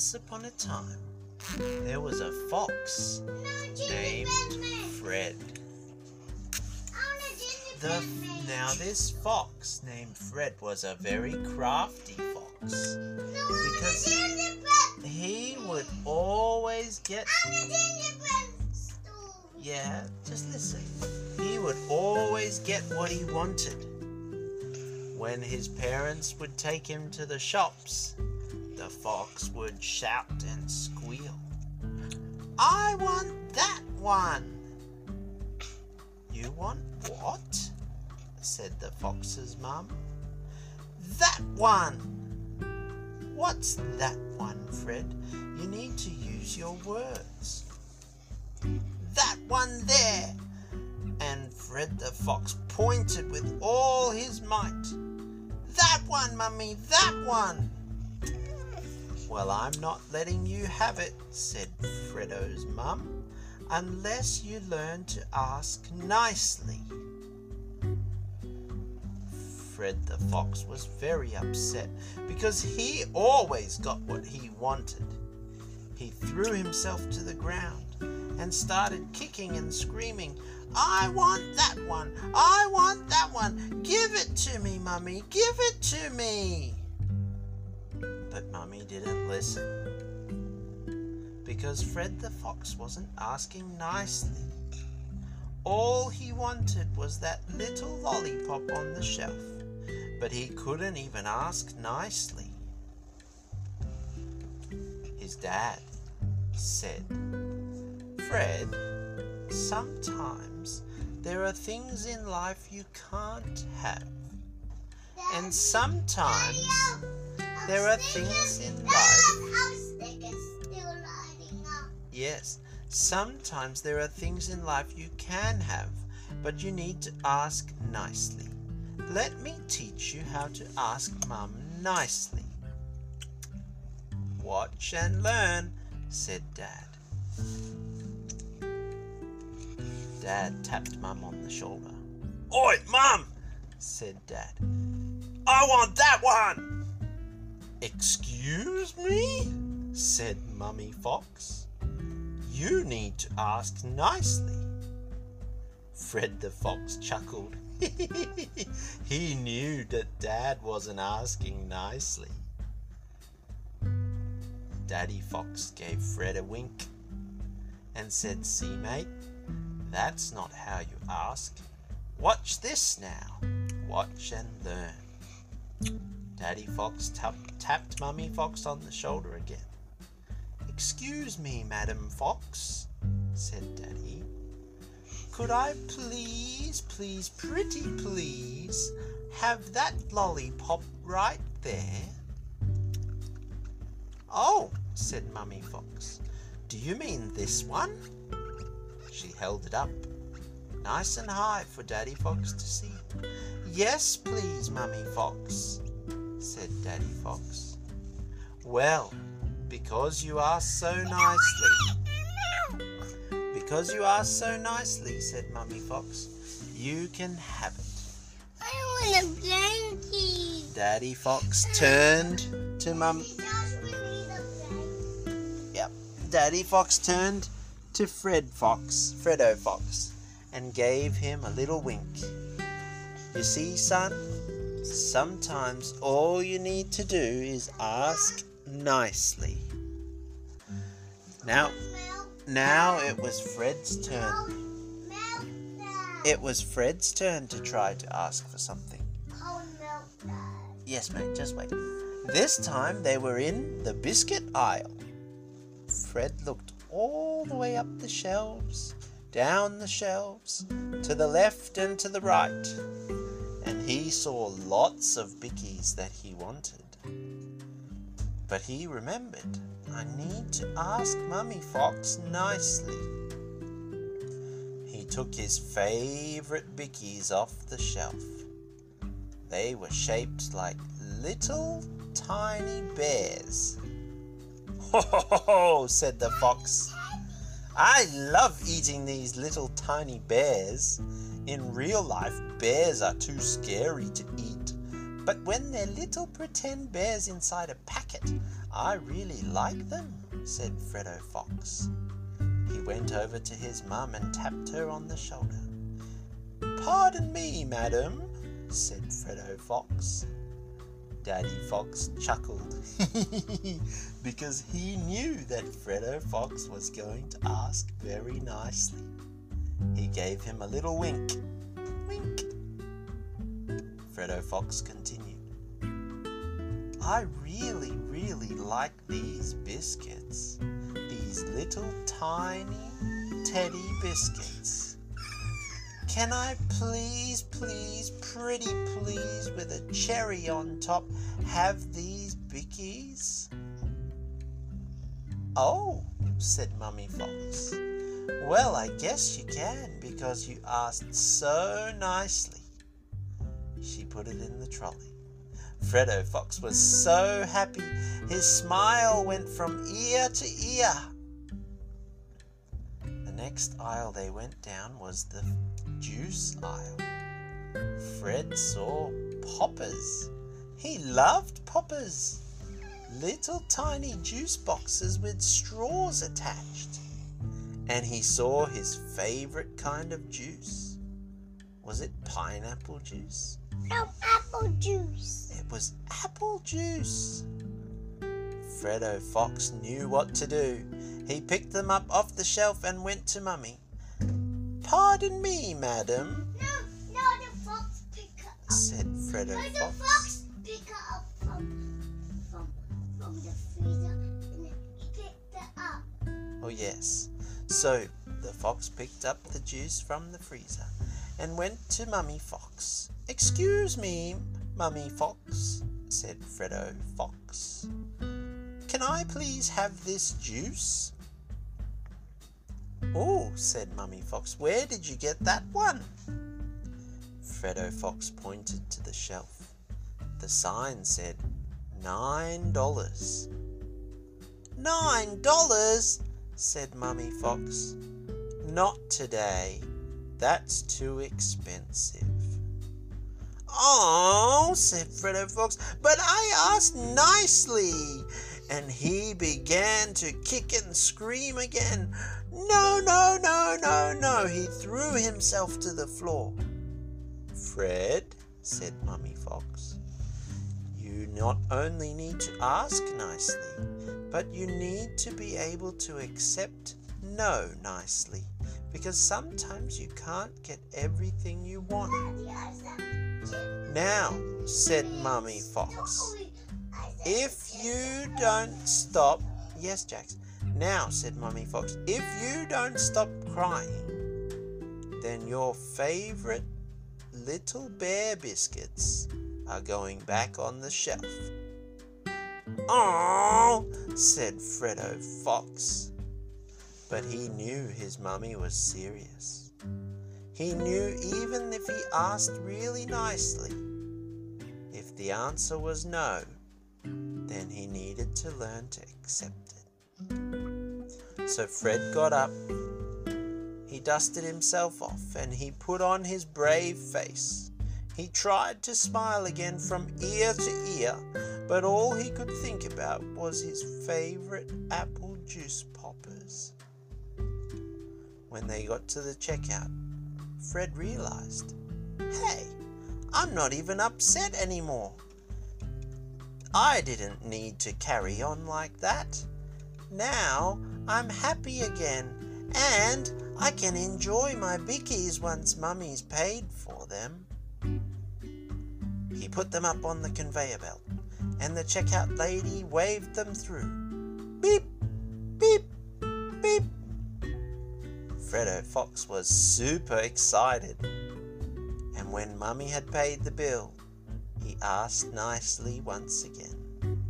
Once upon a time, there was a fox named. Fred. The, now, this fox named Fred was a very crafty fox. Because- He would always get. Yeah, just listen. He would always get what he wanted. When his parents would take him to the shops, fox would shout and squeal. I want that one. You want what? said the fox's mum. That one. What's that one, Fred? You need to use your words. That one there. And Fred the fox pointed with all his might. That one, Mummy, that one. Well, I'm not letting you have it, said Fredo's mum, unless you learn to ask nicely. Fred the fox was very upset because he always got what he wanted. He threw himself to the ground and started kicking and screaming, I want that one! I want that one! Give it to me, Mummy! Give it to me! But Mummy didn't listen. Because Fred the Fox wasn't asking nicely. All he wanted was that little lollipop on the shelf, but he couldn't even ask nicely. His dad said, Fred, sometimes there are things in life you can't have, and sometimes there are things in life. Our stick is still lighting up. Yes, sometimes there are things in life you can have, but you need to ask nicely. Let me teach you how to ask Mum nicely. Watch and learn, said Dad. Dad tapped Mum on the shoulder. Oi, Mum, said Dad. I want that one. Excuse me? said Mummy Fox. You need to ask nicely. Fred the Fox chuckled. he knew that Dad wasn't asking nicely. Daddy Fox gave Fred a wink and said, See, mate, that's not how you ask. Watch this now. Watch and learn. Daddy Fox tap- tapped Mummy Fox on the shoulder again. Excuse me, Madam Fox, said Daddy. Could I please, please, pretty please, have that lollipop right there? Oh, said Mummy Fox. Do you mean this one? She held it up, nice and high for Daddy Fox to see. Yes, please, Mummy Fox, said Daddy Fox. Well, because you asked so nicely, because you asked so nicely, said Mummy Fox, you can have it. I want a blankie. Daddy Fox turned to Mum. Josh, we need a blankie. Yep. Daddy Fox turned to Fred Fox, Fredo Fox, and gave him a little wink. You see, son, sometimes all you need to do is ask nicely. Now, now it was Fred's turn. It was Fred's turn to try to ask for something. Yes, mate, just wait. This time they were in the biscuit aisle. Fred looked all the way up the shelves, down the shelves, to the left and to the right, and he saw lots of bickies that he wanted. But he remembered, I need to ask Mummy Fox nicely. He took his favorite bickies off the shelf. They were shaped like little tiny bears. Ho ho ho, said the fox. I love eating these little tiny bears. In real life, bears are too scary to eat. But when they're little pretend bears inside a packet, I really like them, said Fredo Fox. He went over to his mum and tapped her on the shoulder. Pardon me, madam, said Fredo Fox. Daddy Fox chuckled because he knew that Fredo Fox was going to ask very nicely. He gave him a little wink. Wink. Fredo Fox continued. I really, really like these biscuits. These little tiny teddy biscuits. Can I please, please, pretty please, with a cherry on top, have these bickies? Oh, said Mummy Fox. Well, I guess you can because you asked so nicely. She put it in the trolley. Fredo Fox was so happy his smile went from ear to ear. The next aisle they went down was the juice aisle. Fred saw poppers. He loved poppers. Little tiny juice boxes with straws attached. And he saw his favorite kind of juice. Was it pineapple juice? No apple juice. It was apple juice. Fredo Fox knew what to do. He picked them up off the shelf and went to Mummy. Pardon me, madam, No, no, the fox pick up. said Fredo No, the Fox. fox pick up from, from, from the freezer and he picked it up. Oh, yes. So the fox picked up the juice from the freezer and went to Mummy Fox. Excuse me, Mummy Fox, said Fredo Fox. Can I please have this juice? Oh, said Mummy Fox, where did you get that one? Fredo Fox pointed to the shelf. The sign said nine dollars. Nine dollars? Said Mummy Fox. Not today. That's too expensive. Oh, said Fredo Fox, but I asked nicely. And he began to kick and scream again. No, no, no, no, no. He threw himself to the floor. Fred, said Mummy Fox, you not only need to ask nicely, but you need to be able to accept no nicely because sometimes you can't get everything you want. Now, said Mummy Fox, if you don't stop, yes, Jax. Now, said Mummy Fox, if you don't stop crying, then your favorite little bear biscuits are going back on the shelf. Oh, said Fredo Fox. But he knew his mummy was serious. He knew even if he asked really nicely, if the answer was no, then he needed to learn to accept it. So Fred got up, he dusted himself off, and he put on his brave face. He tried to smile again from ear to ear, but all he could think about was his favorite apple juice poppers. When they got to the checkout, Fred realized, hey, I'm not even upset anymore. I didn't need to carry on like that. Now I'm happy again, and I can enjoy my bickies once Mummy's paid for them. He put them up on the conveyor belt, and the checkout lady waved them through. Beep, beep, beep. Fredo Fox was super excited. And when Mummy had paid the bill, he asked nicely once again.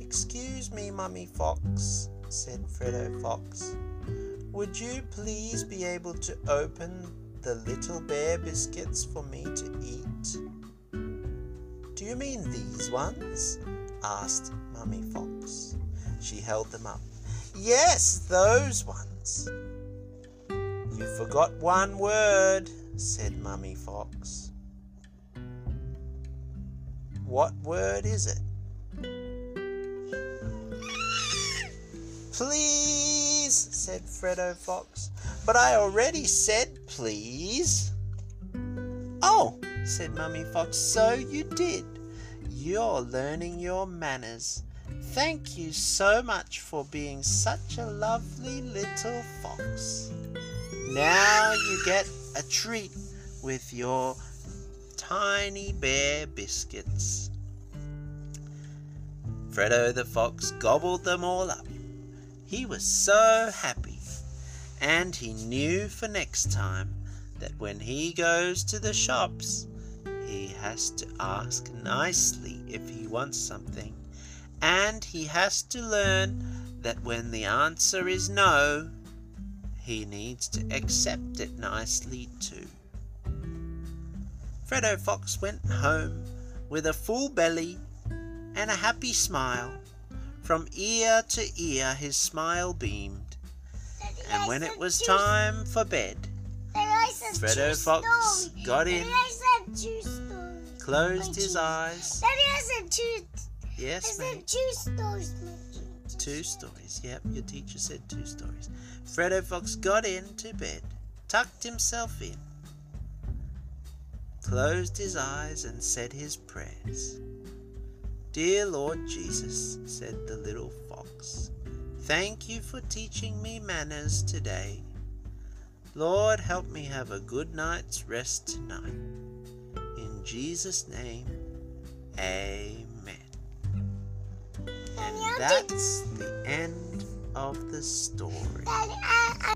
Excuse me, Mummy Fox, said Fredo Fox. Would you please be able to open the little bear biscuits for me to eat? Do you mean these ones? asked Mummy Fox. She held them up. Yes, those ones. You forgot one word, said Mummy Fox. What word is it? Please, said Fredo Fox. But I already said please. Oh, said Mummy Fox, so you did. You're learning your manners. Thank you so much for being such a lovely little fox. Now you get a treat with your tiny bear biscuits. Fredo the fox gobbled them all up. He was so happy, and he knew for next time that when he goes to the shops, he has to ask nicely if he wants something, and he has to learn that when the answer is no, he needs to accept it nicely too. Fredo Fox went home with a full belly and a happy smile. From ear to ear his smile beamed, and when it was time for bed, Fredo Fox got in, closed his eyes. Daddy, I said two. Yes, mate. two stories. Two stories. Yep, your teacher said two stories. Fredo Fox got into bed, tucked himself in, closed his eyes, and said his prayers. Dear Lord Jesus, said the little fox, thank you for teaching me manners today. Lord, help me have a good night's rest tonight. Jesus' name, amen. And Daddy, I'll take- that's the end of the story. Daddy, I, I,